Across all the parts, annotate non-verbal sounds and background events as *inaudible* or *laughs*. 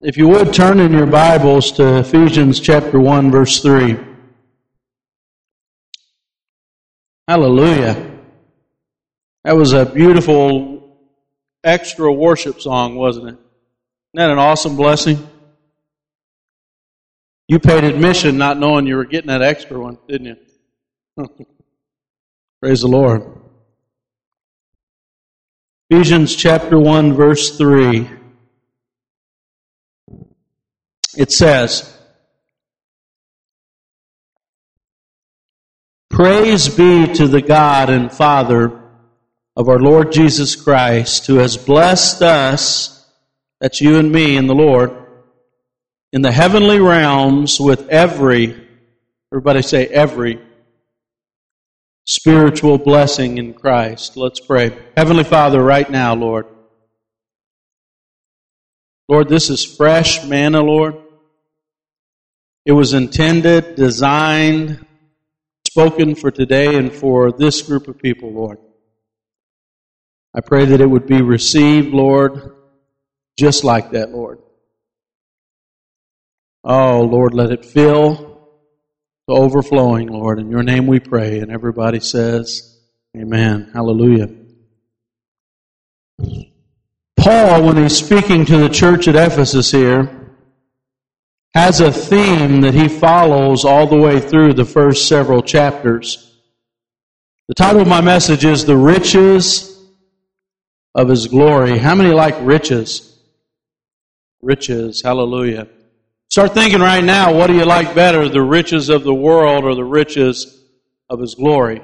If you would turn in your Bibles to Ephesians chapter 1 verse 3. Hallelujah. That was a beautiful extra worship song, wasn't it? Isn't that an awesome blessing? You paid admission not knowing you were getting that extra one, didn't you? *laughs* Praise the Lord. Ephesians chapter 1 verse 3. It says, Praise be to the God and Father of our Lord Jesus Christ, who has blessed us, that's you and me and the Lord, in the heavenly realms with every, everybody say every, spiritual blessing in Christ. Let's pray. Heavenly Father, right now, Lord, Lord, this is fresh manna, Lord. It was intended, designed, spoken for today and for this group of people, Lord. I pray that it would be received, Lord, just like that, Lord. Oh, Lord, let it fill to overflowing, Lord. In your name we pray. And everybody says, Amen. Hallelujah. Paul, when he's speaking to the church at Ephesus here, has a theme that he follows all the way through the first several chapters. The title of my message is The Riches of His Glory. How many like riches? Riches. Hallelujah. Start thinking right now, what do you like better, the riches of the world or the riches of His glory?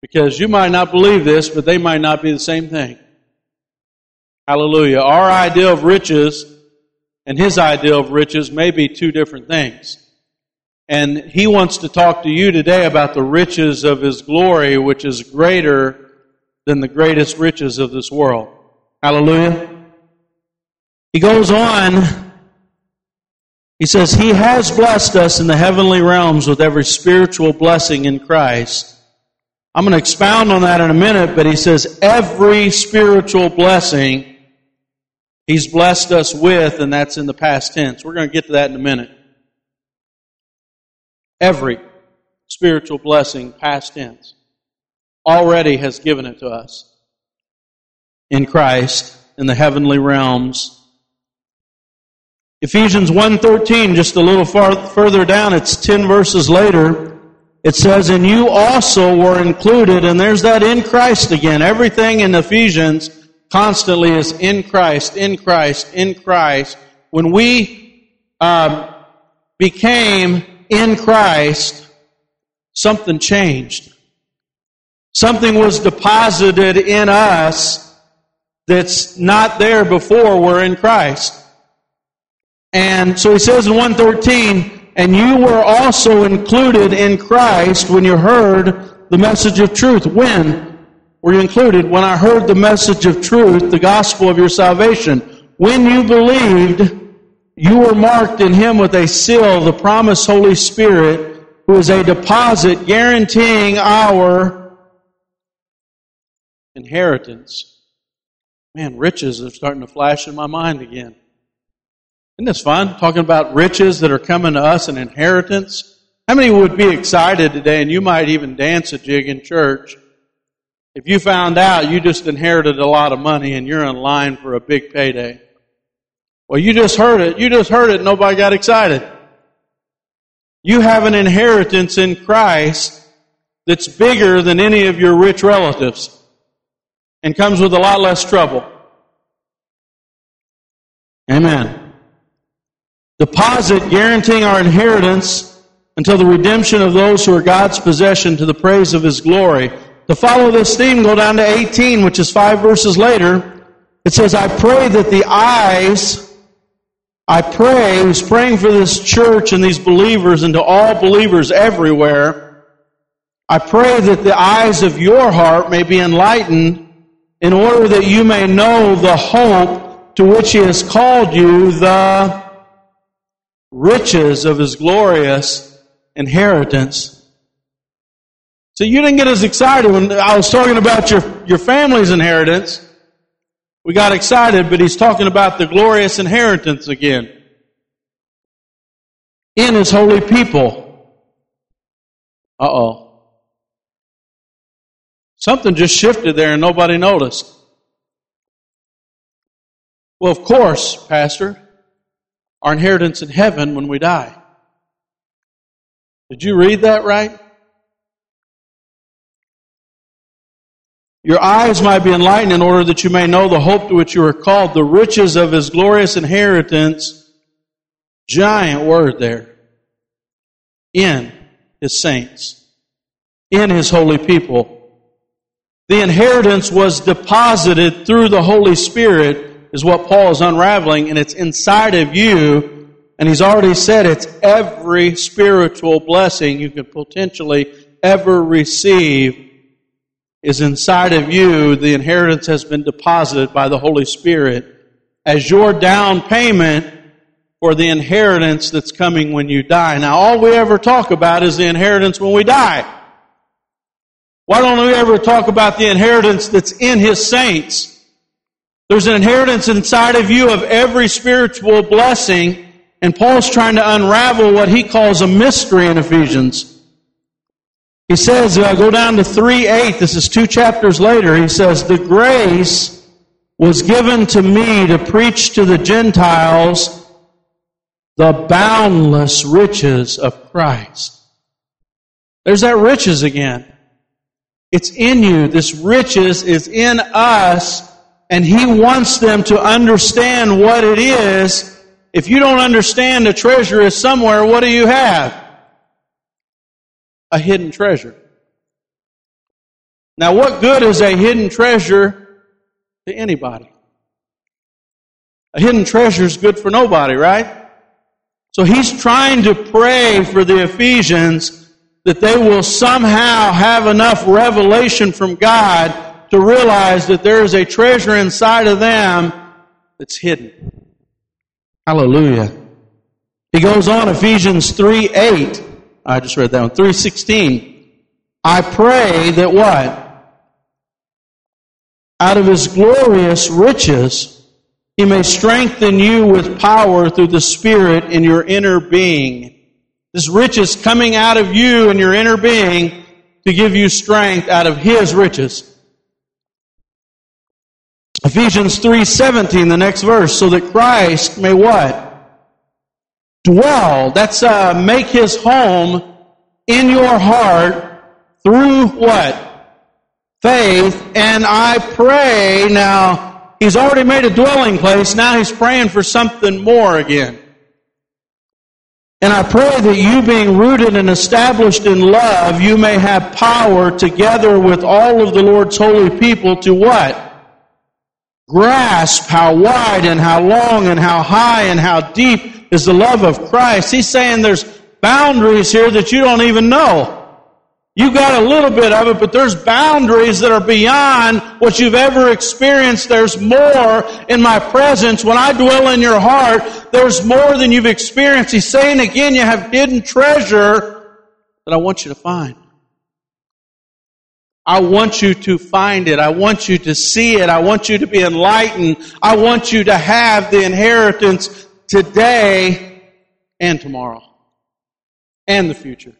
Because you might not believe this, but they might not be the same thing. Hallelujah. Our idea of riches and his idea of riches may be two different things. And he wants to talk to you today about the riches of his glory, which is greater than the greatest riches of this world. Hallelujah. He goes on. He says, He has blessed us in the heavenly realms with every spiritual blessing in Christ. I'm going to expound on that in a minute, but he says, every spiritual blessing He's blessed us with, and that's in the past tense. We're going to get to that in a minute. Every spiritual blessing, past tense, already has given it to us in Christ in the heavenly realms. Ephesians 1:13 just a little far, further down it's 10 verses later it says and you also were included and there's that in Christ again everything in Ephesians constantly is in Christ, in Christ, in Christ. When we um, became in Christ, something changed. Something was deposited in us that's not there before we're in Christ. And so he says in 113, and you were also included in Christ when you heard the message of truth. When? Were included when I heard the message of truth, the gospel of your salvation. When you believed, you were marked in him with a seal, the promised Holy Spirit, who is a deposit guaranteeing our inheritance. Man, riches are starting to flash in my mind again. Isn't this fun? Talking about riches that are coming to us, an inheritance. How many would be excited today, and you might even dance a jig in church, if you found out you just inherited a lot of money and you're in line for a big payday, well, you just heard it. You just heard it. Nobody got excited. You have an inheritance in Christ that's bigger than any of your rich relatives and comes with a lot less trouble. Amen. Deposit guaranteeing our inheritance until the redemption of those who are God's possession to the praise of His glory. To follow this theme, go down to 18, which is five verses later. It says, I pray that the eyes, I pray, who's praying for this church and these believers and to all believers everywhere. I pray that the eyes of your heart may be enlightened in order that you may know the hope to which He has called you, the riches of His glorious inheritance so you didn't get as excited when I was talking about your, your family's inheritance. We got excited, but he's talking about the glorious inheritance again. In his holy people. Uh oh. Something just shifted there and nobody noticed. Well, of course, Pastor, our inheritance in heaven when we die. Did you read that right? Your eyes might be enlightened in order that you may know the hope to which you are called, the riches of his glorious inheritance. Giant word there. In his saints. In his holy people. The inheritance was deposited through the Holy Spirit is what Paul is unraveling, and it's inside of you. And he's already said it's every spiritual blessing you could potentially ever receive is inside of you. The inheritance has been deposited by the Holy Spirit as your down payment for the inheritance that's coming when you die. Now, all we ever talk about is the inheritance when we die. Why don't we ever talk about the inheritance that's in His saints? There's an inheritance inside of you of every spiritual blessing, and Paul's trying to unravel what he calls a mystery in Ephesians. He says, uh, go down to 3 8, this is two chapters later, he says, The grace was given to me to preach to the Gentiles the boundless riches of Christ. There's that riches again. It's in you. This riches is in us and He wants them to understand what it is. If you don't understand the treasure is somewhere, what do you have? A hidden treasure. Now, what good is a hidden treasure to anybody? A hidden treasure is good for nobody, right? So he's trying to pray for the Ephesians that they will somehow have enough revelation from God to realize that there is a treasure inside of them that's hidden. Hallelujah. He goes on, Ephesians 3 8. I just read that one. 316. I pray that what? Out of his glorious riches, he may strengthen you with power through the Spirit in your inner being. This riches coming out of you and your inner being to give you strength out of his riches. Ephesians 3:17, the next verse, so that Christ may what? Dwell. That's uh, make his home in your heart through what? Faith. And I pray now, he's already made a dwelling place, now he's praying for something more again. And I pray that you being rooted and established in love, you may have power together with all of the Lord's holy people to what? grasp how wide and how long and how high and how deep is the love of Christ. He's saying there's boundaries here that you don't even know. You got a little bit of it, but there's boundaries that are beyond what you've ever experienced. There's more in my presence. When I dwell in your heart, there's more than you've experienced. He's saying again, you have hidden treasure that I want you to find. I want you to find it. I want you to see it. I want you to be enlightened. I want you to have the inheritance today and tomorrow and the future.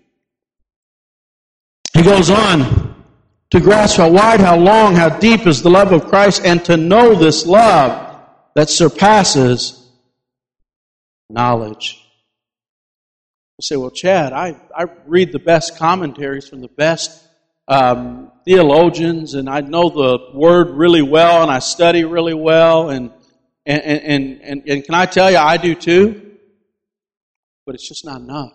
He goes on to grasp how wide, how long, how deep is the love of Christ and to know this love that surpasses knowledge. You say, well, Chad, I, I read the best commentaries from the best um, theologians, and I know the Word really well, and I study really well, and and and and, and can I tell you, I do too. But it's just not enough.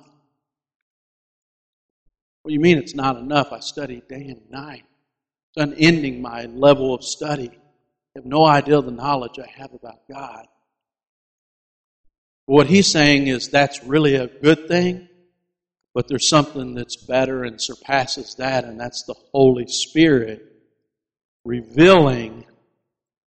What do you mean it's not enough? I study day and night. It's unending my level of study. I have no idea the knowledge I have about God. What he's saying is that's really a good thing, but there's something that's better and surpasses that, and that's the Holy Spirit revealing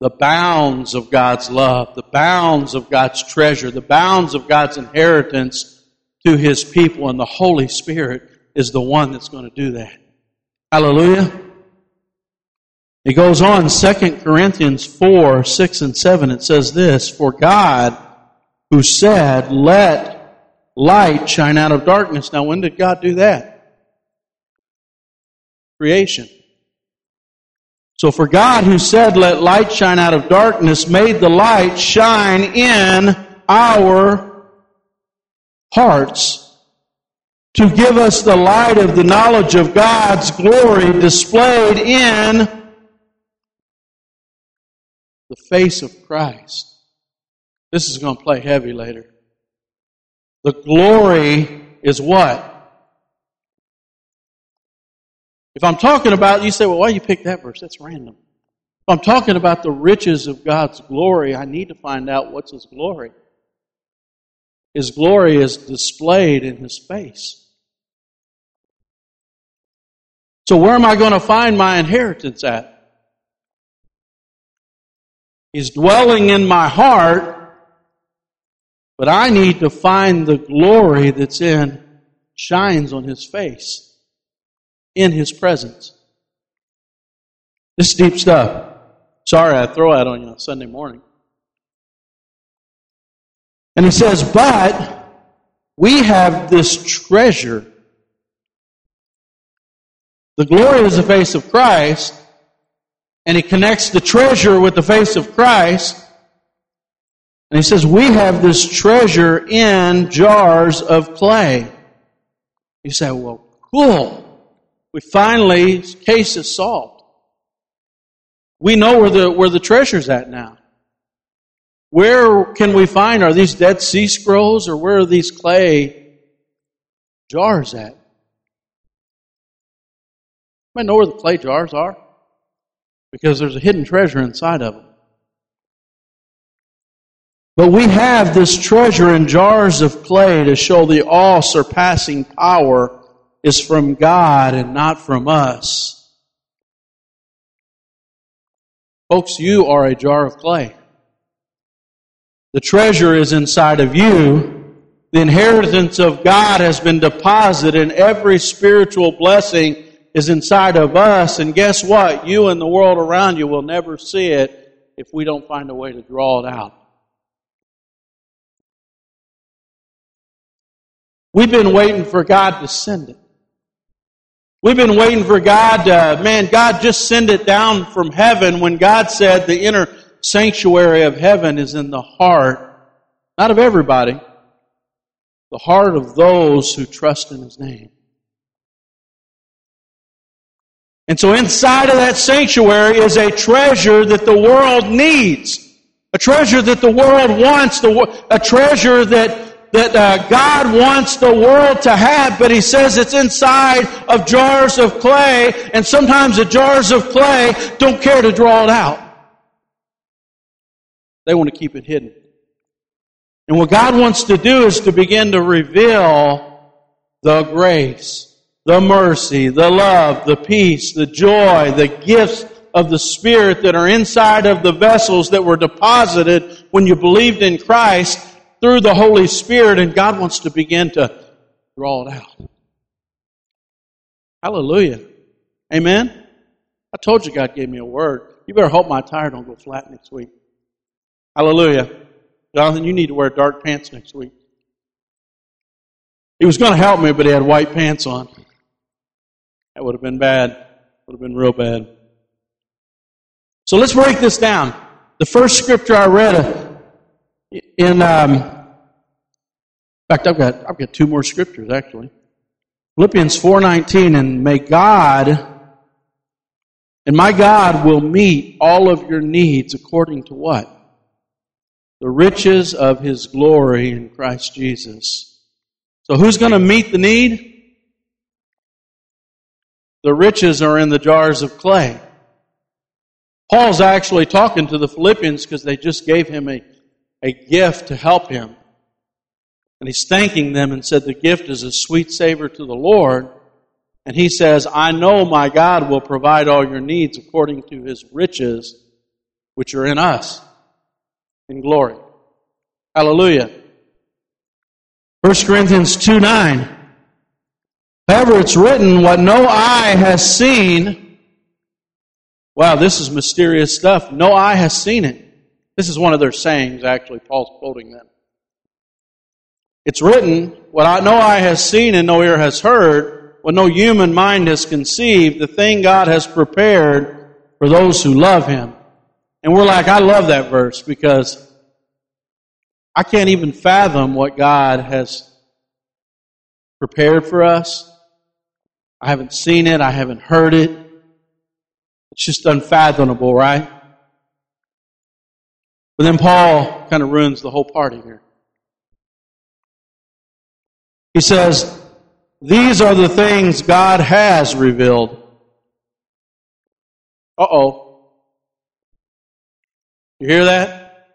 the bounds of God's love, the bounds of God's treasure, the bounds of God's inheritance to His people, and the Holy Spirit is the one that's going to do that. Hallelujah. He goes on, 2 Corinthians 4, 6 and 7, it says this, For God, who said, Let light shine out of darkness. Now, when did God do that? Creation. So for God who said, let light shine out of darkness, made the light shine in our hearts to give us the light of the knowledge of God's glory displayed in the face of Christ. This is going to play heavy later. The glory is what? If I'm talking about, you say, well, why you pick that verse? That's random. If I'm talking about the riches of God's glory, I need to find out what's His glory. His glory is displayed in His face. So where am I going to find my inheritance at? He's dwelling in my heart, but I need to find the glory that's in, shines on His face in His presence. This is deep stuff. Sorry I throw that on you on Sunday morning. And he says, but we have this treasure. The glory is the face of Christ, and he connects the treasure with the face of Christ. And he says, we have this treasure in jars of clay. You say, well, cool. We finally, case is solved. We know where the, where the treasure's at now. Where can we find, are these Dead Sea Scrolls or where are these clay jars at? I know where the clay jars are because there's a hidden treasure inside of them. But we have this treasure in jars of clay to show the all surpassing power is from God and not from us. Folks, you are a jar of clay. The treasure is inside of you. The inheritance of God has been deposited and every spiritual blessing is inside of us. And guess what? You and the world around you will never see it if we don't find a way to draw it out. We've been waiting for God to send it. We've been waiting for God, uh, man, God just send it down from heaven when God said the inner sanctuary of heaven is in the heart, not of everybody, the heart of those who trust in His name. And so inside of that sanctuary is a treasure that the world needs. A treasure that the world wants, a treasure that that uh, God wants the world to have, but He says it's inside of jars of clay, and sometimes the jars of clay don't care to draw it out. They want to keep it hidden. And what God wants to do is to begin to reveal the grace, the mercy, the love, the peace, the joy, the gifts of the Spirit that are inside of the vessels that were deposited when you believed in Christ through the Holy Spirit, and God wants to begin to draw it out. Hallelujah. Amen. I told you God gave me a word. You better hope my tire don't go flat next week. Hallelujah. Jonathan, you need to wear dark pants next week. He was going to help me, but he had white pants on. That would have been bad. Would have been real bad. So let's break this down. The first scripture I read uh, in um, in fact, I've got, I've got two more scriptures actually. Philippians 4:19 and may God and my God will meet all of your needs according to what? The riches of his glory in Christ Jesus. So who's going to meet the need? The riches are in the jars of clay. Paul's actually talking to the Philippians because they just gave him a, a gift to help him. And he's thanking them and said, The gift is a sweet savor to the Lord. And he says, I know my God will provide all your needs according to his riches, which are in us in glory. Hallelujah. 1 Corinthians 2 9. However, it's written, What no eye has seen, Wow, this is mysterious stuff. No eye has seen it. This is one of their sayings, actually. Paul's quoting them. It's written, what I, no eye has seen and no ear has heard, what no human mind has conceived, the thing God has prepared for those who love Him. And we're like, I love that verse because I can't even fathom what God has prepared for us. I haven't seen it. I haven't heard it. It's just unfathomable, right? But then Paul kind of ruins the whole party here. He says, These are the things God has revealed. Uh oh. You hear that?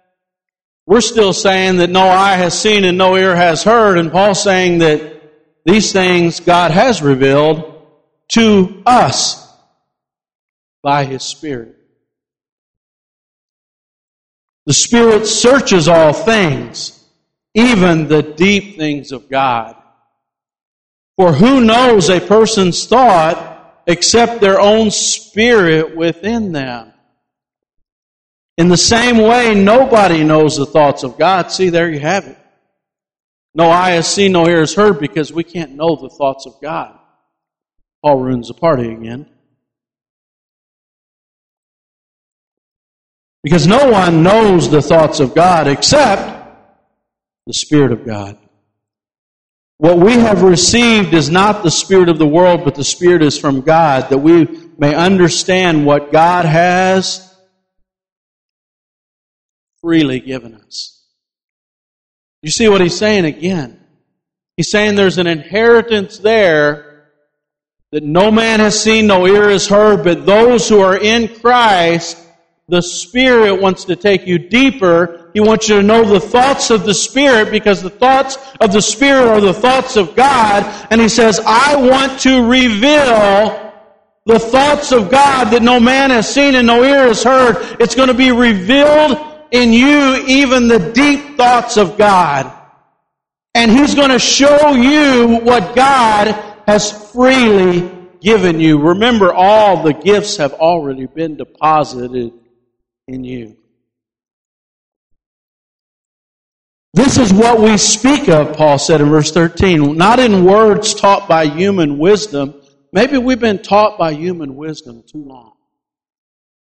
We're still saying that no eye has seen and no ear has heard, and Paul's saying that these things God has revealed to us by His Spirit. The Spirit searches all things, even the deep things of God. For who knows a person's thought except their own spirit within them? In the same way, nobody knows the thoughts of God. See, there you have it. No eye has seen, no ear has heard, because we can't know the thoughts of God. Paul ruins the party again. Because no one knows the thoughts of God except the Spirit of God. What we have received is not the Spirit of the world, but the Spirit is from God, that we may understand what God has freely given us. You see what he's saying again? He's saying there's an inheritance there that no man has seen, no ear has heard, but those who are in Christ the Spirit wants to take you deeper. He wants you to know the thoughts of the Spirit because the thoughts of the Spirit are the thoughts of God. And He says, I want to reveal the thoughts of God that no man has seen and no ear has heard. It's going to be revealed in you even the deep thoughts of God. And He's going to show you what God has freely given you. Remember, all the gifts have already been deposited in you. This is what we speak of, Paul said in verse 13, not in words taught by human wisdom. Maybe we've been taught by human wisdom too long.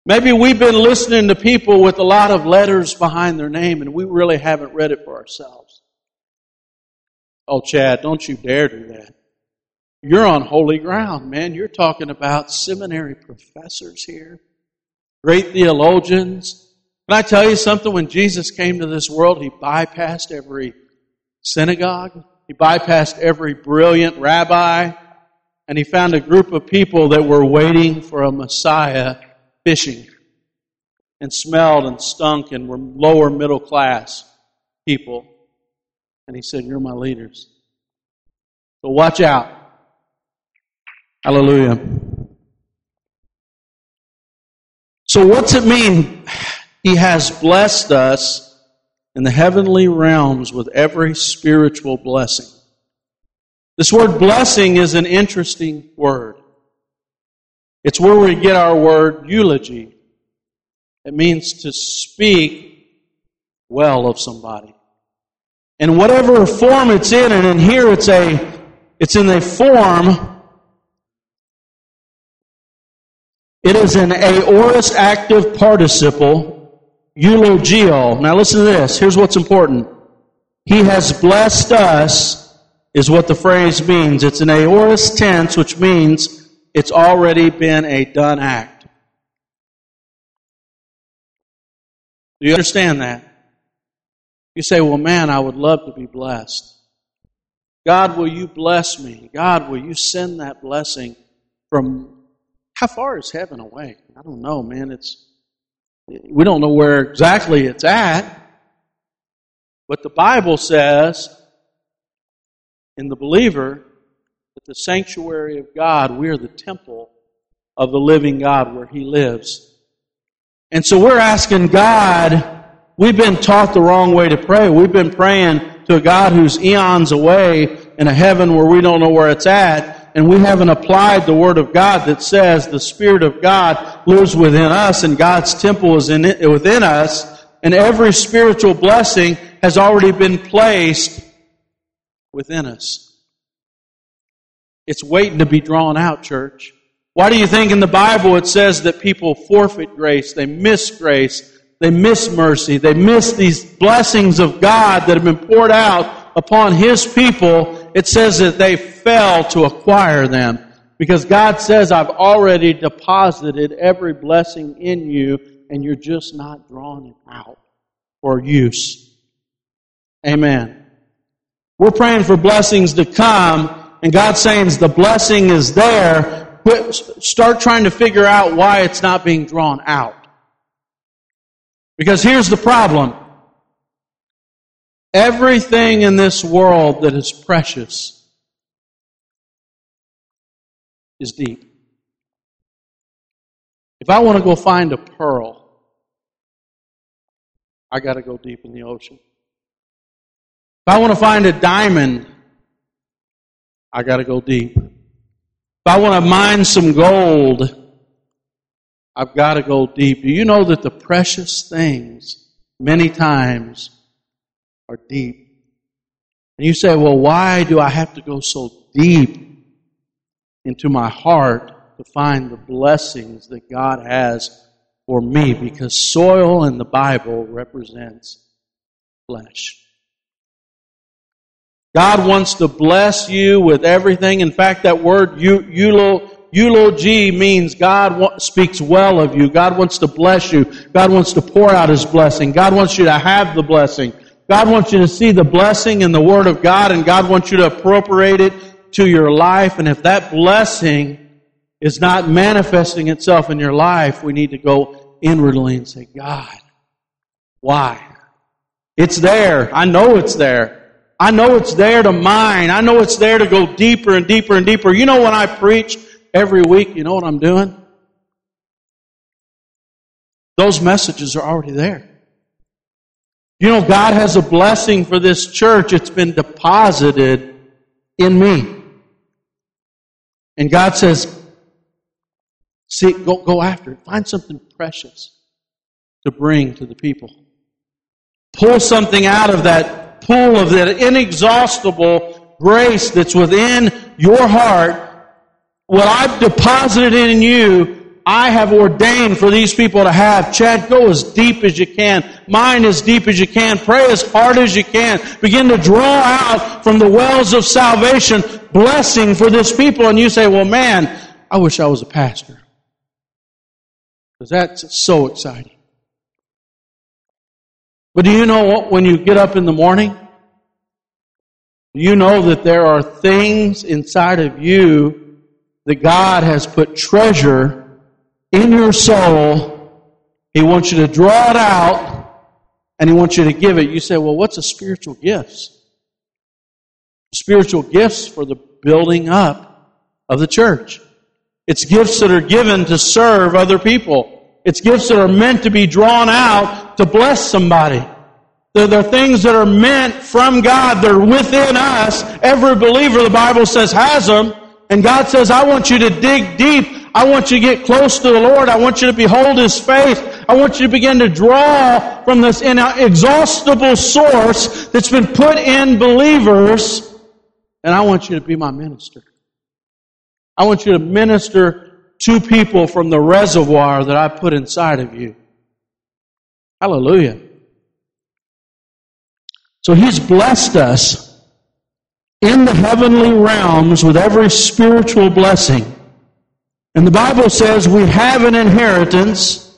Maybe we've been listening to people with a lot of letters behind their name and we really haven't read it for ourselves. Oh, Chad, don't you dare do that. You're on holy ground, man. You're talking about seminary professors here great theologians. Can I tell you something? When Jesus came to this world, he bypassed every synagogue, he bypassed every brilliant rabbi, and he found a group of people that were waiting for a Messiah fishing and smelled and stunk and were lower middle class people. And he said, You're my leaders. So watch out. Hallelujah. So what's it mean? He has blessed us in the heavenly realms with every spiritual blessing. This word blessing is an interesting word. It's where we get our word eulogy. It means to speak well of somebody. And whatever form it's in, and in here it's a, it's in a form It is an aorist active participle, eulogio. Now listen to this. Here's what's important. He has blessed us is what the phrase means. It's an aorist tense, which means it's already been a done act. Do you understand that? You say, well, man, I would love to be blessed. God, will you bless me? God, will you send that blessing from how far is heaven away? I don't know, man. It's we don't know where exactly it's at. But the Bible says in the believer that the sanctuary of God, we are the temple of the living God where He lives. And so we're asking God, we've been taught the wrong way to pray. We've been praying to a God who's eons away in a heaven where we don't know where it's at and we haven't applied the Word of God that says the Spirit of God lives within us and God's temple is in it, within us and every spiritual blessing has already been placed within us. It's waiting to be drawn out, church. Why do you think in the Bible it says that people forfeit grace, they miss grace, they miss mercy, they miss these blessings of God that have been poured out upon His people? It says that they fell to acquire them. Because God says, I've already deposited every blessing in you, and you're just not drawing it out for use. Amen. We're praying for blessings to come, and God's saying the blessing is there, start trying to figure out why it's not being drawn out. Because here's the problem. Everything in this world that is precious is deep. If I want to go find a pearl, I got to go deep in the ocean. If I want to find a diamond, I got to go deep. If I want to mine some gold, I've got to go deep. Do you know that the precious things many times are deep? And you say, well, why do I have to go so deep into my heart to find the blessings that God has for me? Because soil in the Bible represents flesh. God wants to bless you with everything. In fact, that word eulo, eulogy means God speaks well of you. God wants to bless you. God wants to pour out His blessing. God wants you to have the blessing. God wants you to see the blessing in the Word of God and God wants you to appropriate it to your life. And if that blessing is not manifesting itself in your life, we need to go inwardly and say, God, why? It's there. I know it's there. I know it's there to mine. I know it's there to go deeper and deeper and deeper. You know when I preach every week, you know what I'm doing? Those messages are already there. You know, God has a blessing for this church. It's been deposited in me. And God says, see, go, go after it. Find something precious to bring to the people. Pull something out of that pool of that inexhaustible grace that's within your heart, what I've deposited in you, I have ordained for these people to have. Chad, go as deep as you can. Mine as deep as you can. Pray as hard as you can. Begin to draw out from the wells of salvation blessing for this people. And you say, well, man, I wish I was a pastor. Because that's so exciting. But do you know what, when you get up in the morning, you know that there are things inside of you that God has put treasure in your soul. He wants you to draw it out and He wants you to give it. You say, well, what's a spiritual gifts? Spiritual gifts for the building up of the church. It's gifts that are given to serve other people. It's gifts that are meant to be drawn out to bless somebody. They're, they're things that are meant from God. They're within us. Every believer, the Bible says, has them. And God says, I want you to dig deep. I want you to get close to the Lord. I want you to behold His face. I want you to begin to draw from this inexhaustible source that's been put in believers. And I want you to be my minister. I want you to minister to people from the reservoir that I put inside of you. Hallelujah. So He's blessed us in the heavenly realms with every spiritual blessing. And the Bible says we have an inheritance.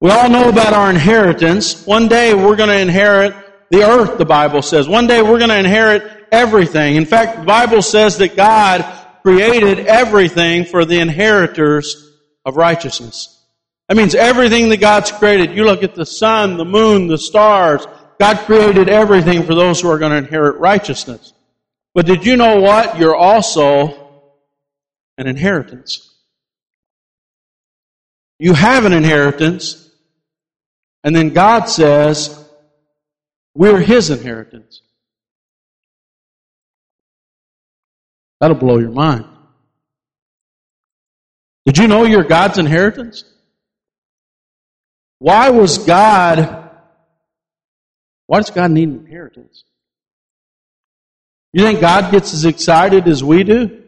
We all know about our inheritance. One day we're going to inherit the earth, the Bible says. One day we're going to inherit everything. In fact, the Bible says that God created everything for the inheritors of righteousness. That means everything that God's created. You look at the sun, the moon, the stars. God created everything for those who are going to inherit righteousness. But did you know what? You're also an inheritance. You have an inheritance, and then God says, we're His inheritance. That'll blow your mind. Did you know you're God's inheritance? Why was God, why does God need an inheritance? You think God gets as excited as we do?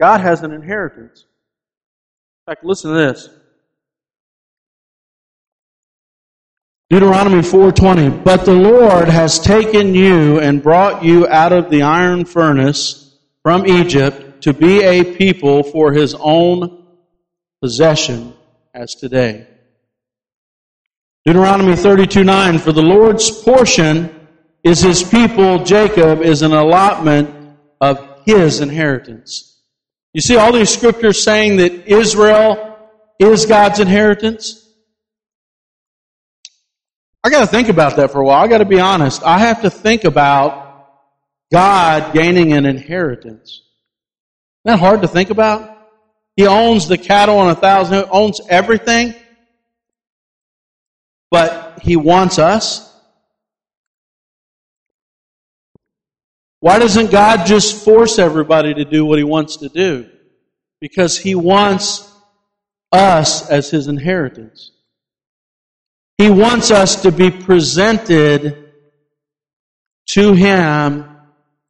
God has an inheritance. Fact, listen to this. Deuteronomy 4:20 But the Lord has taken you and brought you out of the iron furnace from Egypt to be a people for his own possession as today. Deuteronomy 32:9 For the Lord's portion is his people Jacob is an allotment of his inheritance. You see all these scriptures saying that Israel is God's inheritance? I got to think about that for a while. I got to be honest. I have to think about God gaining an inheritance. Isn't that hard to think about? He owns the cattle on a thousand, owns everything. But he wants us. Why doesn't God just force everybody to do what he wants to do? Because he wants us as his inheritance. He wants us to be presented to Him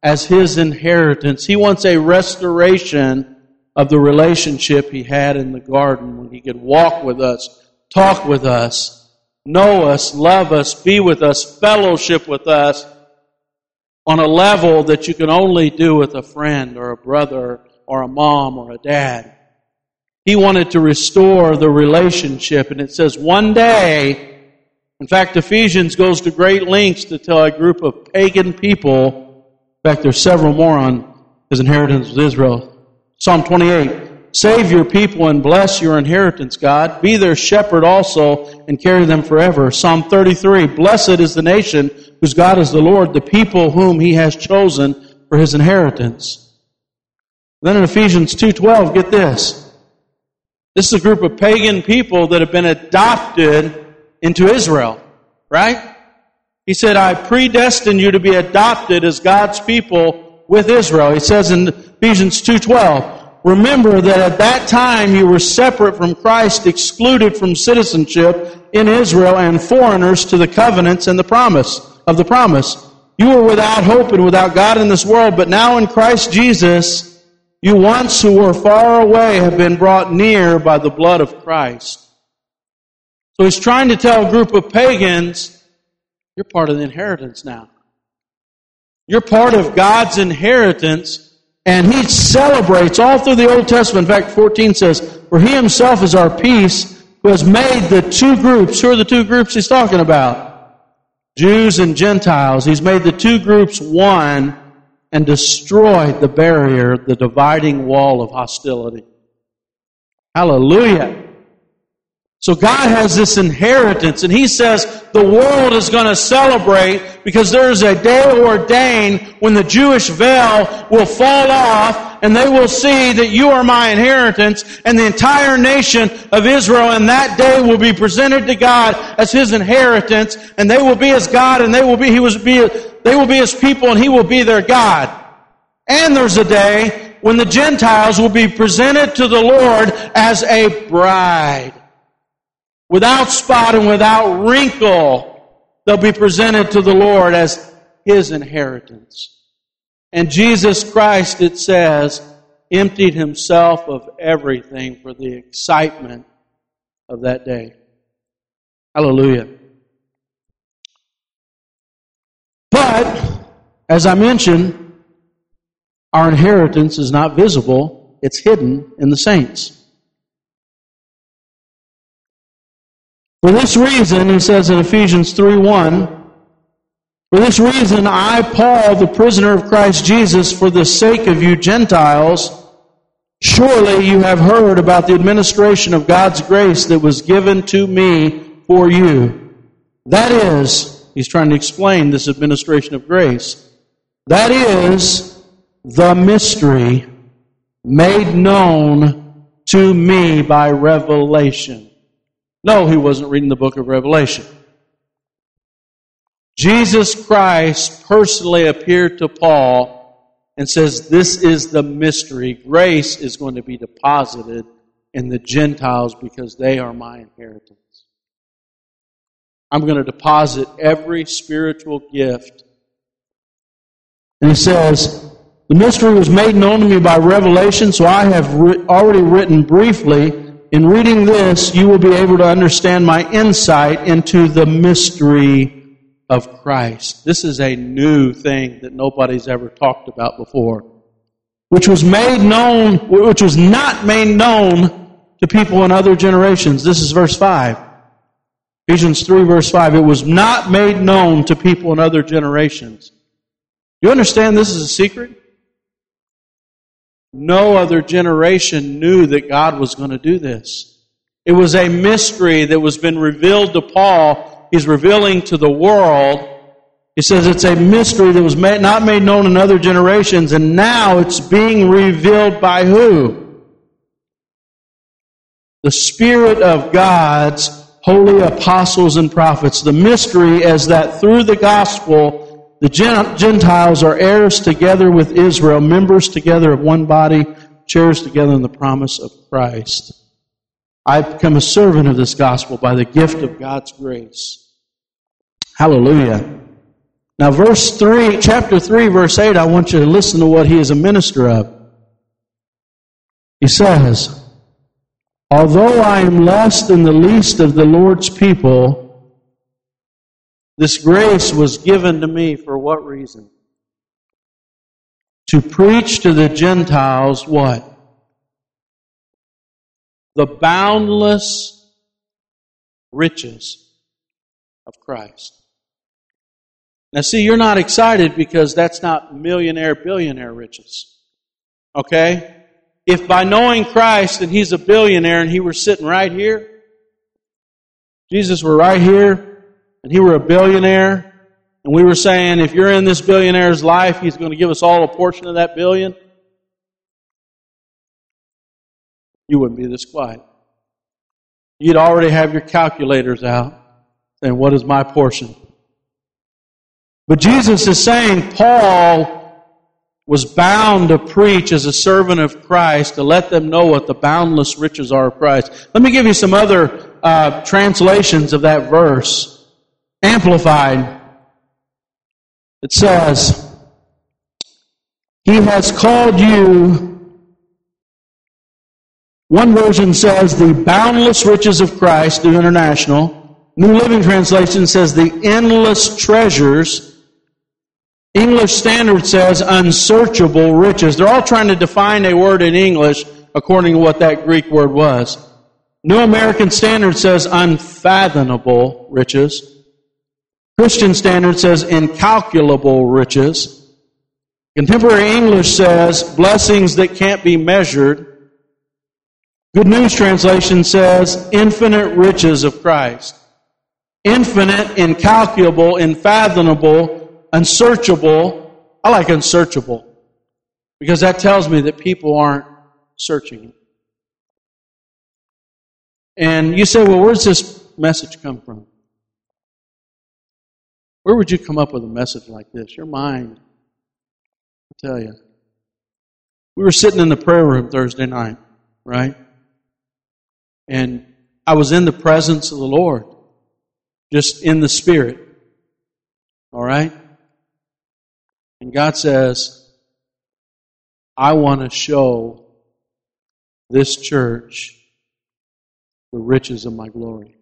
as His inheritance. He wants a restoration of the relationship He had in the garden when He could walk with us, talk with us, know us, love us, be with us, fellowship with us on a level that you can only do with a friend or a brother or a mom or a dad. He wanted to restore the relationship and it says one day in fact, Ephesians goes to great lengths to tell a group of pagan people, in fact, there's several more on his inheritance with Israel. Psalm 28, Save your people and bless your inheritance, God. Be their shepherd also and carry them forever. Psalm 33, Blessed is the nation whose God is the Lord, the people whom he has chosen for his inheritance. Then in Ephesians 2.12, get this. This is a group of pagan people that have been adopted into Israel, right? He said, I predestined you to be adopted as God's people with Israel. He says in Ephesians 2.12, Remember that at that time you were separate from Christ, excluded from citizenship in Israel and foreigners to the covenants and the promise of the promise. You were without hope and without God in this world, but now in Christ Jesus, you once who were far away have been brought near by the blood of Christ. So he's trying to tell a group of pagans, you're part of the inheritance now. You're part of God's inheritance, and he celebrates all through the Old Testament. In fact, 14 says, For he himself is our peace, who has made the two groups. Who are the two groups he's talking about? Jews and Gentiles. He's made the two groups one and destroyed the barrier, the dividing wall of hostility. Hallelujah. So God has this inheritance and He says the world is going to celebrate because there is a day ordained when the Jewish veil will fall off and they will see that you are my inheritance and the entire nation of Israel in that day will be presented to God as His inheritance and they will be His God and they will be, He was be, they will be His people and He will be their God. And there's a day when the Gentiles will be presented to the Lord as a bride without spot and without wrinkle, they'll be presented to the Lord as His inheritance. And Jesus Christ, it says, emptied Himself of everything for the excitement of that day. Hallelujah. But, as I mentioned, our inheritance is not visible, it's hidden in the saints. For this reason, he says in Ephesians 3 1, for this reason, I, Paul, the prisoner of Christ Jesus, for the sake of you Gentiles, surely you have heard about the administration of God's grace that was given to me for you. That is, he's trying to explain this administration of grace. That is the mystery made known to me by revelation. No, he wasn't reading the book of Revelation. Jesus Christ personally appeared to Paul and says, This is the mystery. Grace is going to be deposited in the Gentiles because they are my inheritance. I'm going to deposit every spiritual gift. And he says, The mystery was made known to me by revelation, so I have already written briefly. In reading this, you will be able to understand my insight into the mystery of Christ. This is a new thing that nobody's ever talked about before, which was made known, which was not made known to people in other generations. This is verse 5. Ephesians 3 verse 5, it was not made known to people in other generations. You understand this is a secret? No other generation knew that God was going to do this. It was a mystery that was been revealed to Paul. He's revealing to the world. He says it's a mystery that was made, not made known in other generations, and now it's being revealed by who? The Spirit of God's holy apostles and prophets. The mystery is that through the gospel, the Gentiles are heirs together with Israel, members together of one body, shares together in the promise of Christ. I've become a servant of this gospel by the gift of God's grace. Hallelujah. Now, verse 3, chapter 3, verse 8, I want you to listen to what he is a minister of. He says, Although I am less than the least of the Lord's people, this grace was given to me for what reason? To preach to the Gentiles what? The boundless riches of Christ. Now, see, you're not excited because that's not millionaire, billionaire riches. Okay? if by knowing Christ and he's a billionaire and he were sitting right here, Jesus were right here and he were a billionaire, and we were saying if you're in this billionaire's life, he's going to give us all a portion of that billion, you wouldn't be this quiet. You'd already have your calculators out saying, What is my portion? But Jesus is saying, Paul was bound to preach as a servant of Christ to let them know what the boundless riches are of Christ. Let me give you some other uh, translations of that verse. Amplified. It says, He has called you. One version says the boundless riches of Christ, New International. New Living Translation says the endless treasures English Standard says unsearchable riches. They're all trying to define a word in English according to what that Greek word was. New American Standard says unfathomable riches. Christian Standard says incalculable riches. Contemporary English says blessings that can't be measured. Good News Translation says infinite riches of Christ. Infinite, incalculable, unfathomable, unsearchable. I like unsearchable because that tells me that people aren't searching it. And you say, well, where's this message come from? Where would you come up with a message like this? Your mind. I tell you. We were sitting in the prayer room Thursday night, right? And I was in the presence of the Lord, just in the Spirit. All right? And God says, I want to show this church the riches of my glory.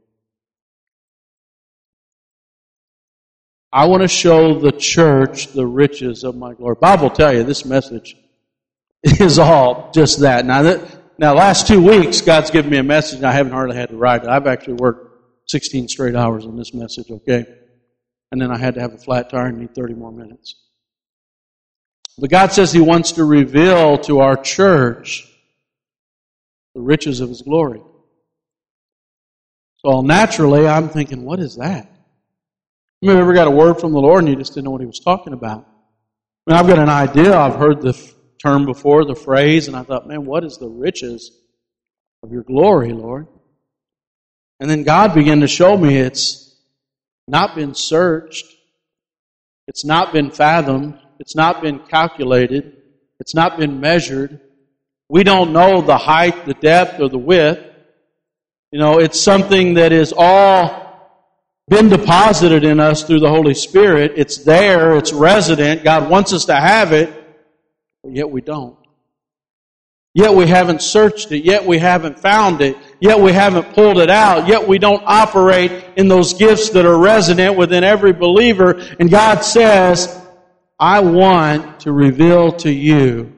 I want to show the church the riches of my glory. Bible will tell you this message is all just that. Now, that, now, last two weeks, God's given me a message, and I haven't hardly had to write it. I've actually worked 16 straight hours on this message, okay? And then I had to have a flat tire and need 30 more minutes. But God says He wants to reveal to our church the riches of His glory. So naturally, I'm thinking, what is that? You ever got a word from the Lord and you just didn't know what He was talking about? I mean, I've got an idea. I've heard the term before, the phrase, and I thought, man, what is the riches of your glory, Lord? And then God began to show me it's not been searched, it's not been fathomed, it's not been calculated. It's not been measured. We don't know the height, the depth, or the width. You know, it's something that is all been deposited in us through the Holy Spirit. It's there, it's resident. God wants us to have it, but yet we don't. Yet we haven't searched it. Yet we haven't found it. Yet we haven't pulled it out. Yet we don't operate in those gifts that are resident within every believer. And God says, I want to reveal to you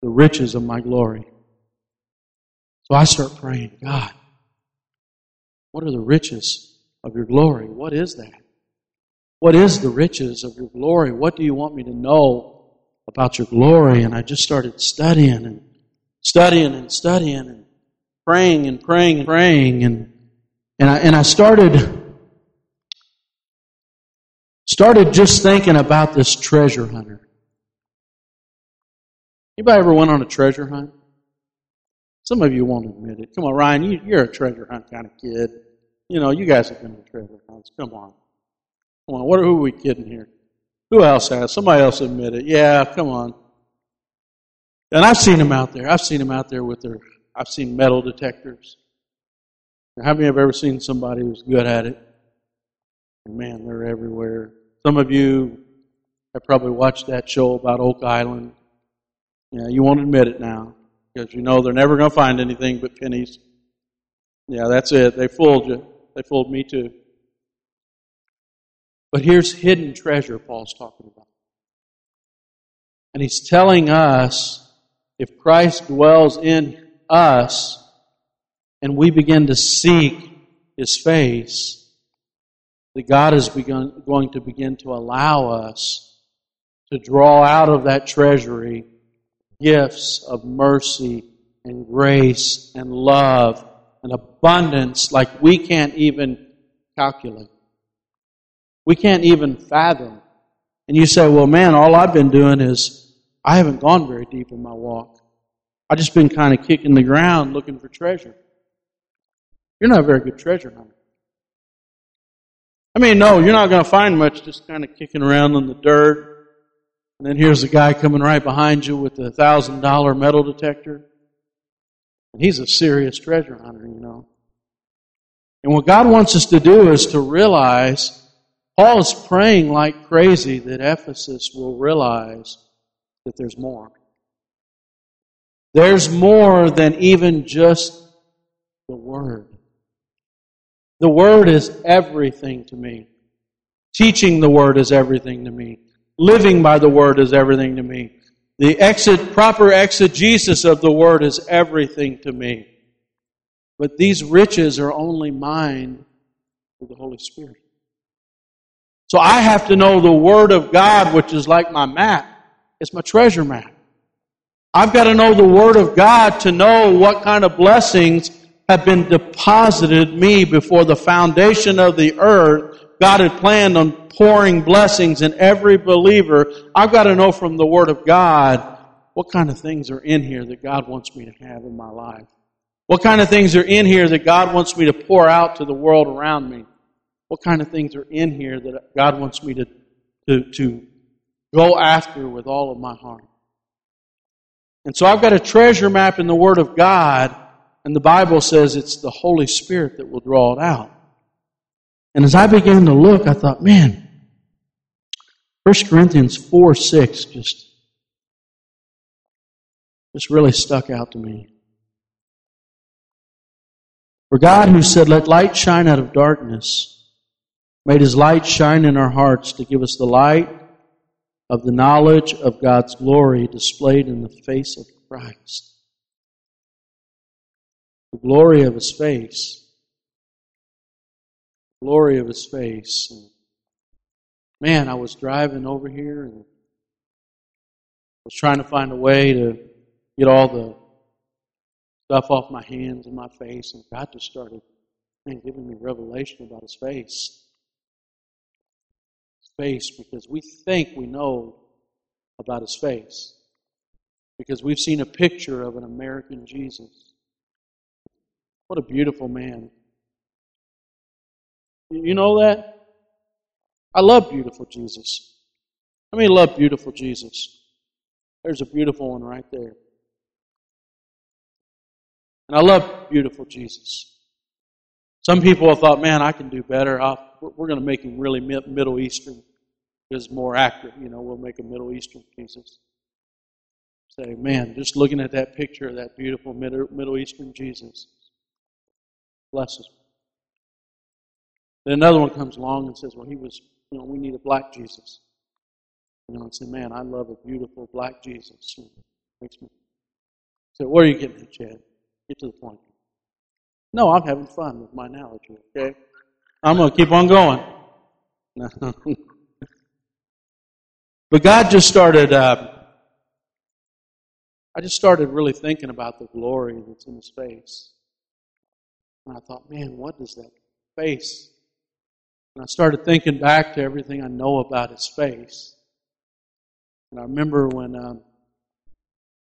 the riches of my glory. So I start praying, God, what are the riches of your glory? What is that? What is the riches of your glory? What do you want me to know about your glory. And I just started studying and studying and studying and praying and praying and praying. And, and, I, and I started, started just thinking about this treasure hunter. Anybody ever went on a treasure hunt? Some of you won't admit it. Come on, Ryan, you, you're a treasure hunt kind of kid. You know, you guys have been to treasure hunts. Come on. Come on, what are, who are we kidding here? Who else has? Somebody else admit it. Yeah, come on. And I've seen them out there. I've seen them out there with their, I've seen metal detectors. How many have ever seen somebody who's good at it? Man, they're everywhere. Some of you have probably watched that show about Oak Island. Yeah, you won't admit it now because you know they're never going to find anything but pennies. Yeah, that's it. They fooled you. They fooled me too. But here's hidden treasure Paul's talking about. And he's telling us if Christ dwells in us and we begin to seek his face, that God is begun, going to begin to allow us to draw out of that treasury gifts of mercy and grace and love and abundance like we can't even calculate we can't even fathom. And you say, well, man, all I've been doing is I haven't gone very deep in my walk. I've just been kind of kicking the ground looking for treasure. You're not a very good treasure hunter. I mean, no, you're not going to find much just kind of kicking around in the dirt. And then here's a guy coming right behind you with a thousand dollar metal detector. And he's a serious treasure hunter, you know. And what God wants us to do is to realize Paul is praying like crazy that Ephesus will realize that there's more. There's more than even just the Word. The Word is everything to me. Teaching the Word is everything to me. Living by the Word is everything to me. The exit, proper exegesis of the Word is everything to me. But these riches are only mine through the Holy Spirit. So I have to know the Word of God, which is like my map. It's my treasure map. I've got to know the Word of God to know what kind of blessings have been deposited me before the foundation of the earth. God had planned on pouring blessings in every believer. I've got to know from the Word of God what kind of things are in here that God wants me to have in my life. What kind of things are in here that God wants me to pour out to the world around me what kind of things are in here that God wants me to, to, to go after with all of my heart. And so I've got a treasure map in the Word of God, and the Bible says it's the Holy Spirit that will draw it out. And as I began to look, I thought, man, 1 Corinthians 4 6 just, just really stuck out to me. For God, who said, Let light shine out of darkness, made his light shine in our hearts to give us the light of the knowledge of God's glory displayed in the face of Christ. The glory of his face. Glory of his face. Man, I was driving over here and was trying to find a way to get all the stuff off my hands and my face, and God just started man, giving me revelation about his face His face because we think we know about his face. Because we've seen a picture of an American Jesus. What a beautiful man. You know that? I love beautiful Jesus. I mean, love beautiful Jesus. There's a beautiful one right there. And I love beautiful Jesus. Some people have thought, man, I can do better. I'll, we're going to make him really Middle Eastern. Is more accurate. You know, we'll make a Middle Eastern Jesus. Say, man, just looking at that picture of that beautiful Middle Eastern Jesus blesses me. Then another one comes along and says, well, he was, you know, we need a black Jesus. You know, and say, man, I love a beautiful black Jesus. Makes me. So, where are you getting at, Chad? Get to the point. No, I'm having fun with my analogy, okay? I'm going to keep on going. *laughs* but God just started, uh, I just started really thinking about the glory that's in His face. And I thought, man, what does that face? And I started thinking back to everything I know about His face. And I remember when um,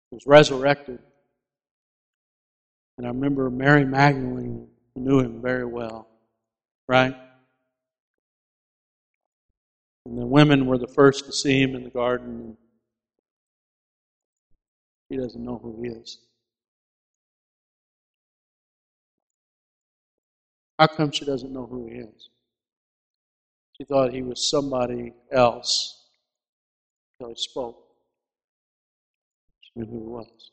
He was resurrected, and I remember Mary Magdalene knew him very well, right? And the women were the first to see him in the garden. She doesn't know who he is. How come she doesn't know who he is? She thought he was somebody else until he spoke. She knew who he was.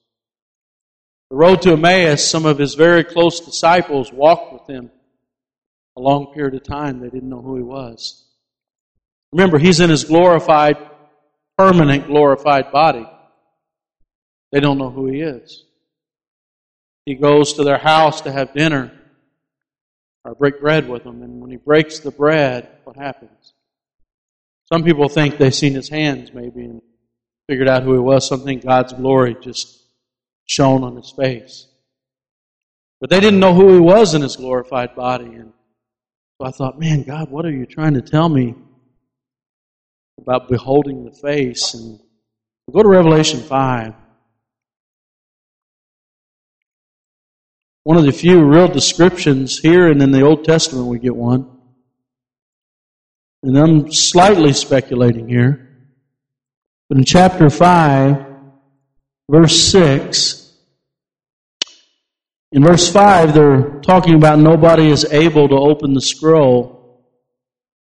The road to Emmaus, some of his very close disciples walked with him a long period of time. They didn't know who he was. Remember, he's in his glorified, permanent glorified body. They don't know who he is. He goes to their house to have dinner or break bread with him. and when he breaks the bread, what happens? Some people think they've seen his hands maybe and figured out who he was. Some think God's glory just shone on his face. But they didn't know who he was in his glorified body. And so I thought, man, God, what are you trying to tell me about beholding the face? And go to Revelation 5. One of the few real descriptions here and in the Old Testament we get one. And I'm slightly speculating here. But in chapter 5, verse 6. In verse 5, they're talking about nobody is able to open the scroll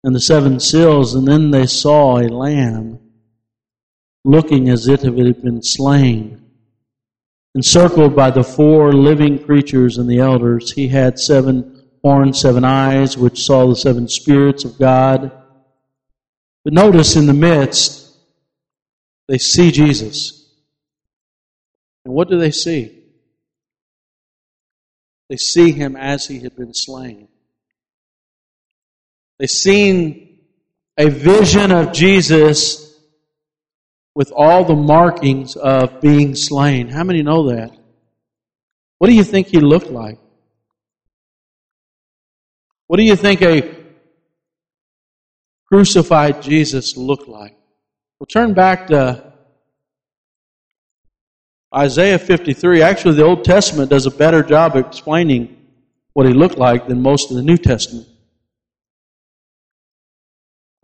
and the seven seals, and then they saw a lamb looking as if it had been slain. Encircled by the four living creatures and the elders, he had seven horns, seven eyes, which saw the seven spirits of God. But notice in the midst, they see Jesus. And what do they see? They see him as he had been slain. They've seen a vision of Jesus with all the markings of being slain. How many know that? What do you think he looked like? What do you think a crucified Jesus looked like? Well, turn back to Isaiah 53, actually, the Old Testament does a better job explaining what he looked like than most of the New Testament.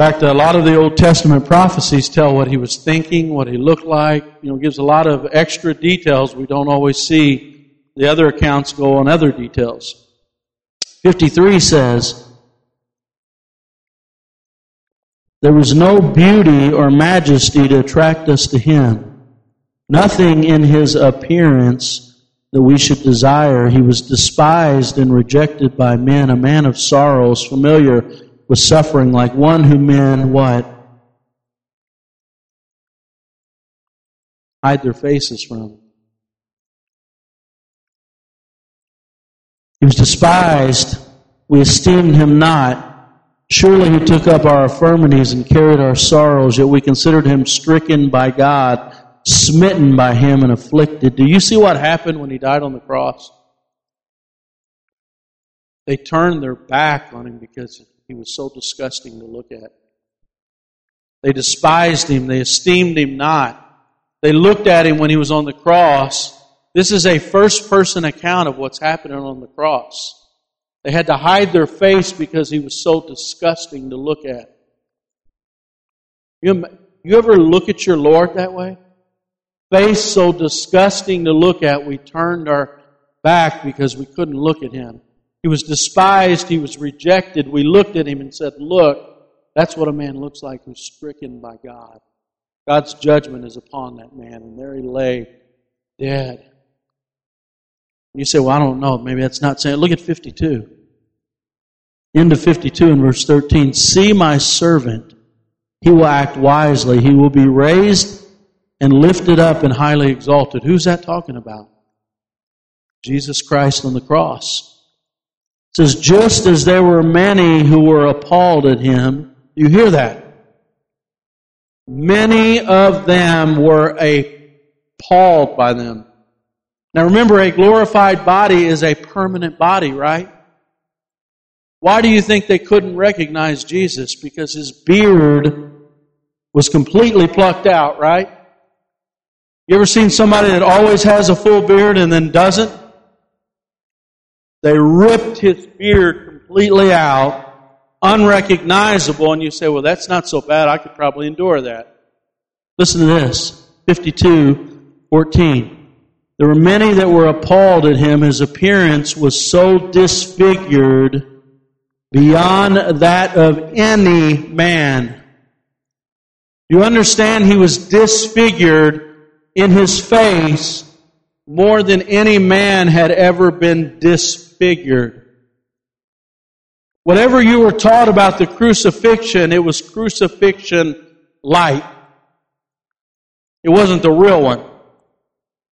Fact, a lot of the Old Testament prophecies tell what he was thinking, what he looked like, you know, gives a lot of extra details we don't always see. The other accounts go on other details. 53 says, There was no beauty or majesty to attract us to him nothing in his appearance that we should desire. He was despised and rejected by men, a man of sorrows, familiar with suffering, like one who men what? Hide their faces from. He was despised. We esteemed him not. Surely he took up our infirmities and carried our sorrows, yet we considered him stricken by God smitten by him and afflicted. Do you see what happened when he died on the cross? They turned their back on him because he was so disgusting to look at. They despised him. They esteemed him not. They looked at him when he was on the cross. This is a first person account of what's happening on the cross. They had to hide their face because he was so disgusting to look at. You, you ever look at your Lord that way? face so disgusting to look at, we turned our back because we couldn't look at him. He was despised, he was rejected. We looked at him and said, Look, that's what a man looks like who's stricken by God. God's judgment is upon that man, and there he lay dead. You say, Well, I don't know. Maybe that's not saying. Look at 52. Into 52 in verse 13. See my servant. He will act wisely. He will be raised and lifted up and highly exalted. Who's that talking about? Jesus Christ on the cross. Says, just as there were many who were appalled at him, you hear that? Many of them were appalled by them. Now remember, a glorified body is a permanent body, right? Why do you think they couldn't recognize Jesus? Because his beard was completely plucked out, right? You ever seen somebody that always has a full beard and then doesn't? They ripped his beard completely out, unrecognizable, and you say, well, that's not so bad. I could probably endure that. Listen to this 52 14. There were many that were appalled at him. His appearance was so disfigured beyond that of any man. You understand he was disfigured in his face more than any man had ever been disfigured. Whatever you were taught about the crucifixion, it was crucifixion light. It wasn't the real one.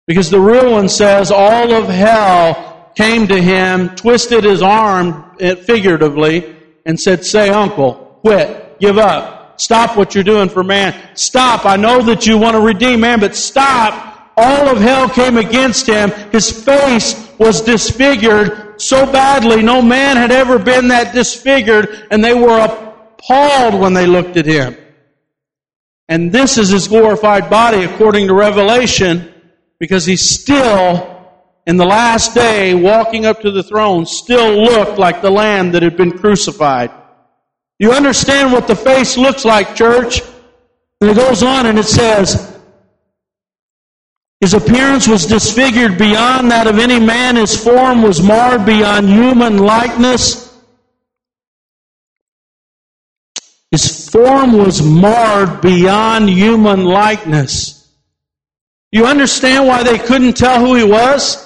Because the real one says all of hell came to him, twisted his arm eh, figuratively, and said, Say, uncle, quit, give up, stop what you're doing for man, stop. I know that you want to redeem man, but stop. All of hell came against him. His face was disfigured so badly, no man had ever been that disfigured, and they were appalled when they looked at him. And this is his glorified body according to Revelation because he still, in the last day, walking up to the throne, still looked like the lamb that had been crucified. You understand what the face looks like, church? And it goes on and it says, his appearance was disfigured beyond that of any man. His form was marred beyond human likeness. His form was marred beyond human likeness. You understand why they couldn't tell who he was?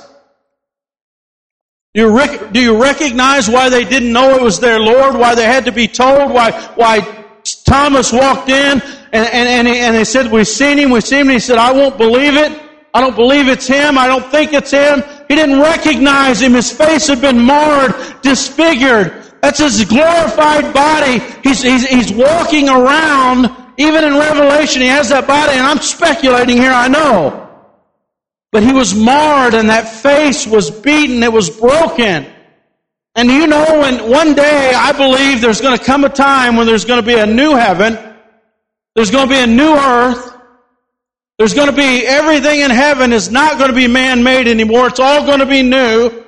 Do you, rec- do you recognize why they didn't know it was their Lord? Why they had to be told? Why, why Thomas walked in and, and, and, he, and they said, We've seen him, we've seen him. He said, I won't believe it. I don't believe it's him. I don't think it's him. He didn't recognize him. His face had been marred, disfigured. That's his glorified body. He's, he's, he's walking around even in Revelation, he has that body, and I'm speculating here, I know. But he was marred, and that face was beaten, it was broken. And you know, when one day I believe there's going to come a time when there's going to be a new heaven, there's going to be a new earth, there's going to be everything in heaven is not going to be man made anymore. It's all going to be new.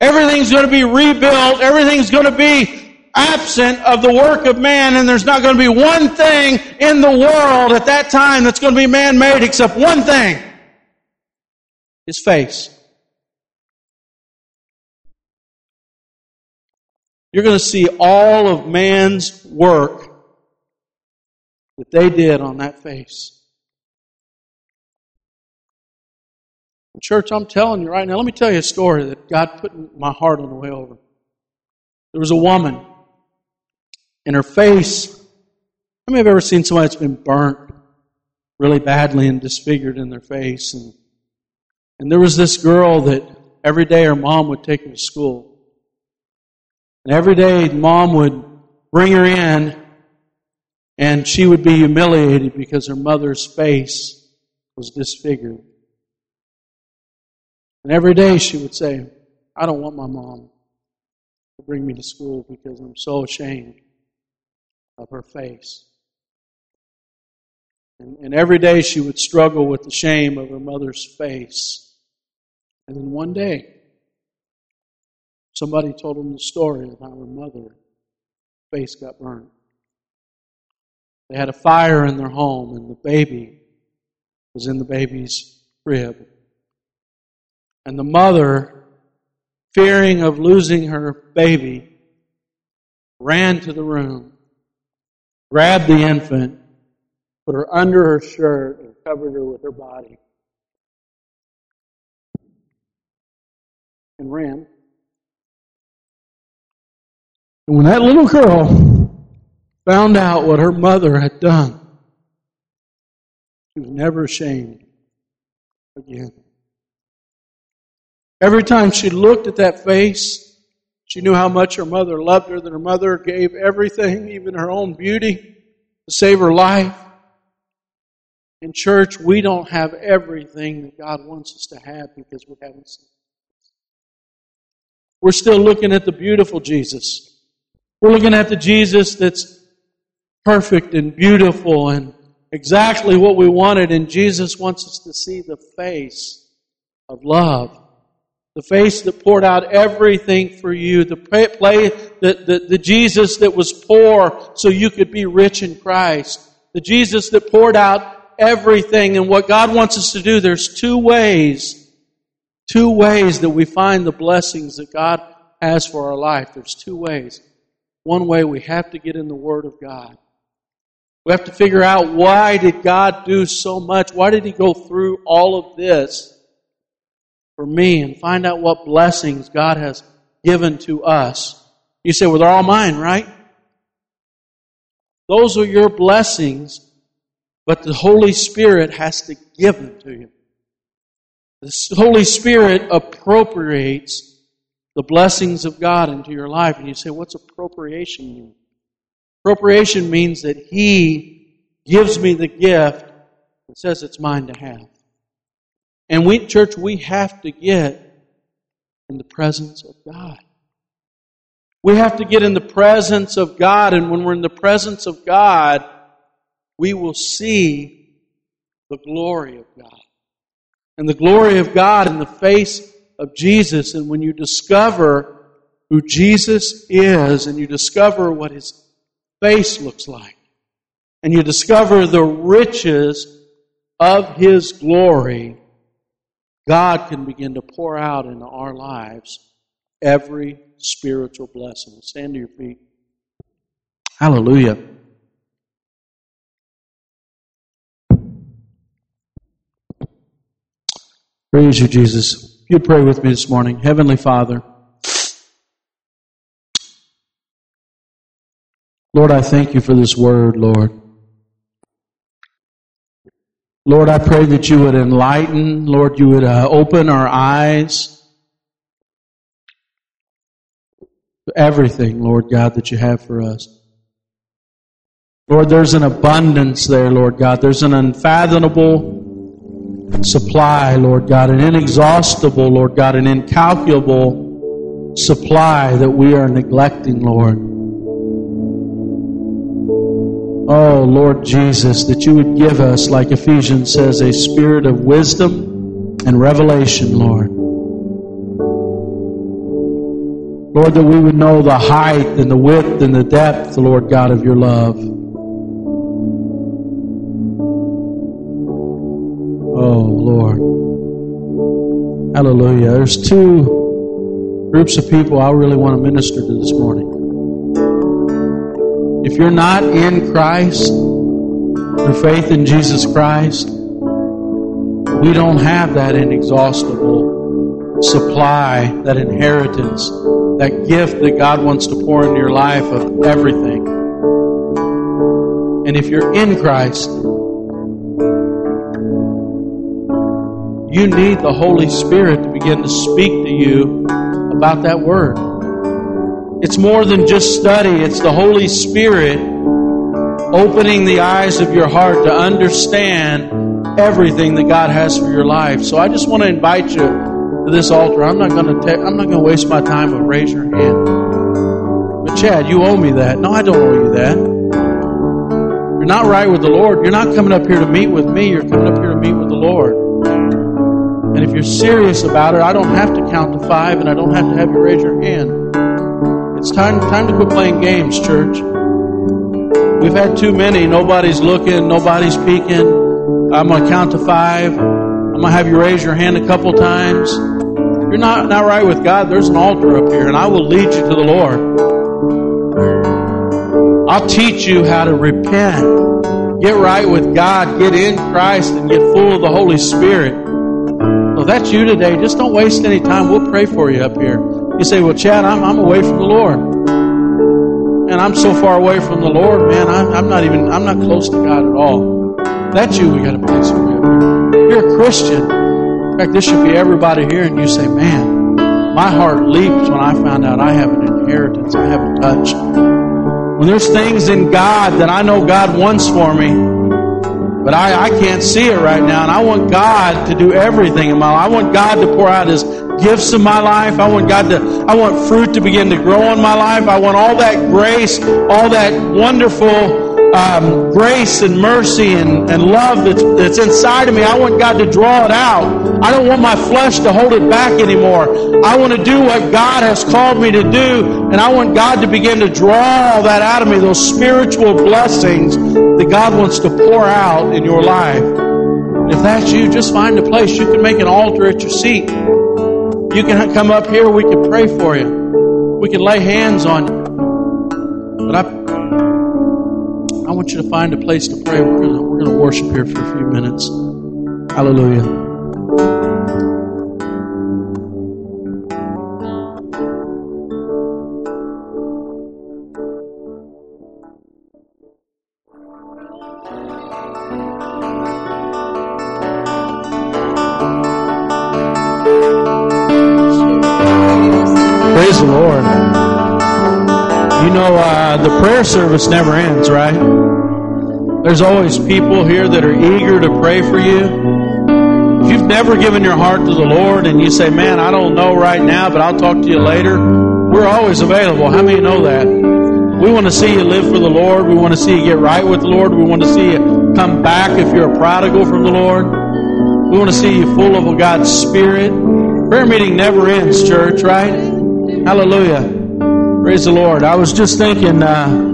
Everything's going to be rebuilt. Everything's going to be absent of the work of man, and there's not going to be one thing in the world at that time that's going to be man made except one thing his face. You're going to see all of man's work that they did on that face. Church, I'm telling you right now, let me tell you a story that God put in my heart on the way over. There was a woman in her face. How many have ever seen somebody that's been burnt really badly and disfigured in their face? And, and there was this girl that every day her mom would take her to school. And every day mom would bring her in and she would be humiliated because her mother's face was disfigured. And every day she would say, I don't want my mom to bring me to school because I'm so ashamed of her face. And, and every day she would struggle with the shame of her mother's face. And then one day, somebody told him the story of how her mother's face got burned. They had a fire in their home, and the baby was in the baby's crib. And the mother fearing of losing her baby, ran to the room, grabbed the infant, put her under her shirt, and covered her with her body. And ran. And when that little girl found out what her mother had done, she was never ashamed again. Every time she looked at that face, she knew how much her mother loved her, that her mother gave everything, even her own beauty, to save her life. In church, we don't have everything that God wants us to have because we haven't seen. We're still looking at the beautiful Jesus. We're looking at the Jesus that's perfect and beautiful and exactly what we wanted, and Jesus wants us to see the face of love the face that poured out everything for you, the play, the, the, the Jesus that was poor so you could be rich in Christ, the Jesus that poured out everything. And what God wants us to do, there's two ways, two ways that we find the blessings that God has for our life. There's two ways. One way we have to get in the Word of God. We have to figure out why did God do so much? Why did He go through all of this? For me and find out what blessings God has given to us. You say, well, they're all mine, right? Those are your blessings, but the Holy Spirit has to give them to you. The Holy Spirit appropriates the blessings of God into your life. And you say, what's appropriation mean? Appropriation means that He gives me the gift and says it's mine to have. And we, church, we have to get in the presence of God. We have to get in the presence of God, and when we're in the presence of God, we will see the glory of God. And the glory of God in the face of Jesus. And when you discover who Jesus is, and you discover what his face looks like, and you discover the riches of his glory, God can begin to pour out into our lives every spiritual blessing. Stand to your feet. Hallelujah. Praise you, Jesus. You pray with me this morning. Heavenly Father, Lord, I thank you for this word, Lord. Lord, I pray that you would enlighten, Lord, you would uh, open our eyes to everything, Lord God, that you have for us. Lord, there's an abundance there, Lord God. There's an unfathomable supply, Lord God, an inexhaustible, Lord God, an incalculable supply that we are neglecting, Lord. Oh, Lord Jesus, that you would give us, like Ephesians says, a spirit of wisdom and revelation, Lord. Lord, that we would know the height and the width and the depth, Lord God, of your love. Oh, Lord. Hallelujah. There's two groups of people I really want to minister to this morning. If you're not in Christ, through faith in Jesus Christ, we don't have that inexhaustible supply, that inheritance, that gift that God wants to pour into your life of everything. And if you're in Christ, you need the Holy Spirit to begin to speak to you about that word. It's more than just study, it's the Holy Spirit opening the eyes of your heart to understand everything that God has for your life. So I just want to invite you to this altar. I'm not going to I'm not going to waste my time with raise your hand. But Chad, you owe me that. No, I don't owe you that. You're not right with the Lord. You're not coming up here to meet with me. You're coming up here to meet with the Lord. And if you're serious about it, I don't have to count to five and I don't have to have you raise your hand. It's time, time to quit playing games, church. We've had too many. Nobody's looking. Nobody's peeking. I'm going to count to five. I'm going to have you raise your hand a couple times. You're you're not, not right with God, there's an altar up here, and I will lead you to the Lord. I'll teach you how to repent, get right with God, get in Christ, and get full of the Holy Spirit. If that's you today, just don't waste any time. We'll pray for you up here. You say, Well, Chad, I'm, I'm away from the Lord. And I'm so far away from the Lord, man, I'm, I'm not even, I'm not close to God at all. That's you, we got to pray for you. You're a Christian. In fact, this should be everybody here, and you say, Man, my heart leaps when I found out I have an inheritance, I have a touch. When there's things in God that I know God wants for me, but I, I can't see it right now, and I want God to do everything in my life. I want God to pour out His gifts in my life. I want God to, I want fruit to begin to grow in my life. I want all that grace, all that wonderful um, grace and mercy and, and love that's, that's inside of me. I want God to draw it out. I don't want my flesh to hold it back anymore. I want to do what God has called me to do, and I want God to begin to draw all that out of me, those spiritual blessings that God wants to pour out in your life. If that's you, just find a place. You can make an altar at your seat. You can come up here. We can pray for you. We can lay hands on you. But I, I want you to find a place to pray. We're going to worship here for a few minutes. Hallelujah. Service never ends, right? There's always people here that are eager to pray for you. If you've never given your heart to the Lord and you say, man, I don't know right now, but I'll talk to you later, we're always available. How many know that? We want to see you live for the Lord. We want to see you get right with the Lord. We want to see you come back if you're a prodigal from the Lord. We want to see you full of God's Spirit. Prayer meeting never ends, church, right? Hallelujah. Praise the Lord. I was just thinking, uh,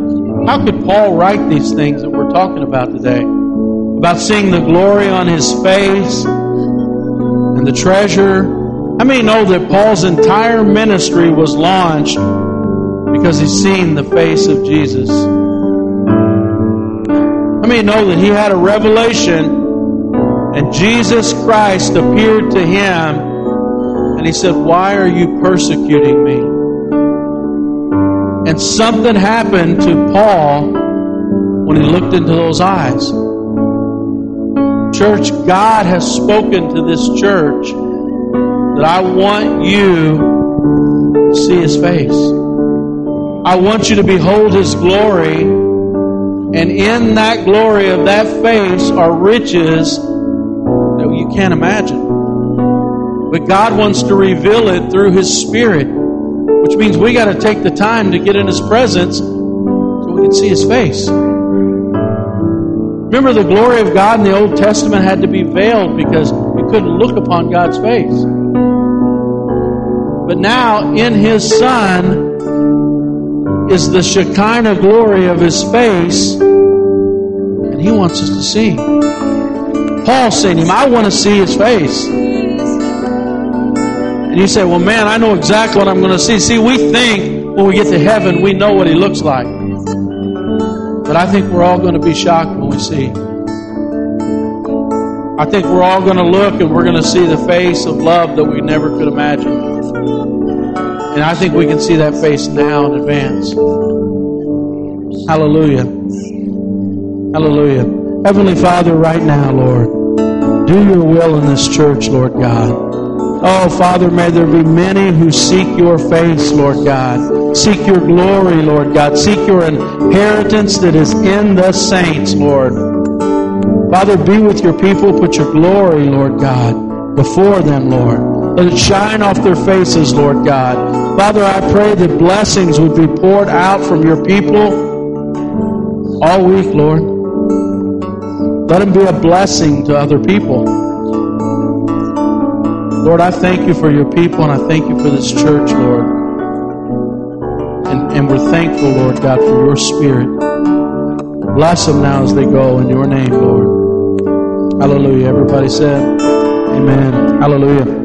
how could Paul write these things that we're talking about today? About seeing the glory on his face and the treasure. How many know that Paul's entire ministry was launched because he's seen the face of Jesus? How many know that he had a revelation and Jesus Christ appeared to him and he said, Why are you persecuting me? And something happened to Paul when he looked into those eyes. Church, God has spoken to this church that I want you to see his face. I want you to behold his glory. And in that glory of that face are riches that you can't imagine. But God wants to reveal it through his spirit which means we got to take the time to get in His presence so we can see His face. Remember, the glory of God in the Old Testament had to be veiled because you couldn't look upon God's face. But now, in His Son, is the Shekinah glory of His face, and He wants us to see. Paul to him, I want to see His face. And you say, well, man, I know exactly what I'm going to see. See, we think when we get to heaven, we know what he looks like. But I think we're all going to be shocked when we see. I think we're all going to look and we're going to see the face of love that we never could imagine. And I think we can see that face now in advance. Hallelujah. Hallelujah. Heavenly Father, right now, Lord, do your will in this church, Lord God. Oh, Father, may there be many who seek your face, Lord God. Seek your glory, Lord God. Seek your inheritance that is in the saints, Lord. Father, be with your people. Put your glory, Lord God, before them, Lord. Let it shine off their faces, Lord God. Father, I pray that blessings would be poured out from your people all week, Lord. Let them be a blessing to other people. Lord, I thank you for your people and I thank you for this church, Lord. And, and we're thankful, Lord God, for your spirit. Bless them now as they go in your name, Lord. Hallelujah. Everybody said, Amen. Hallelujah.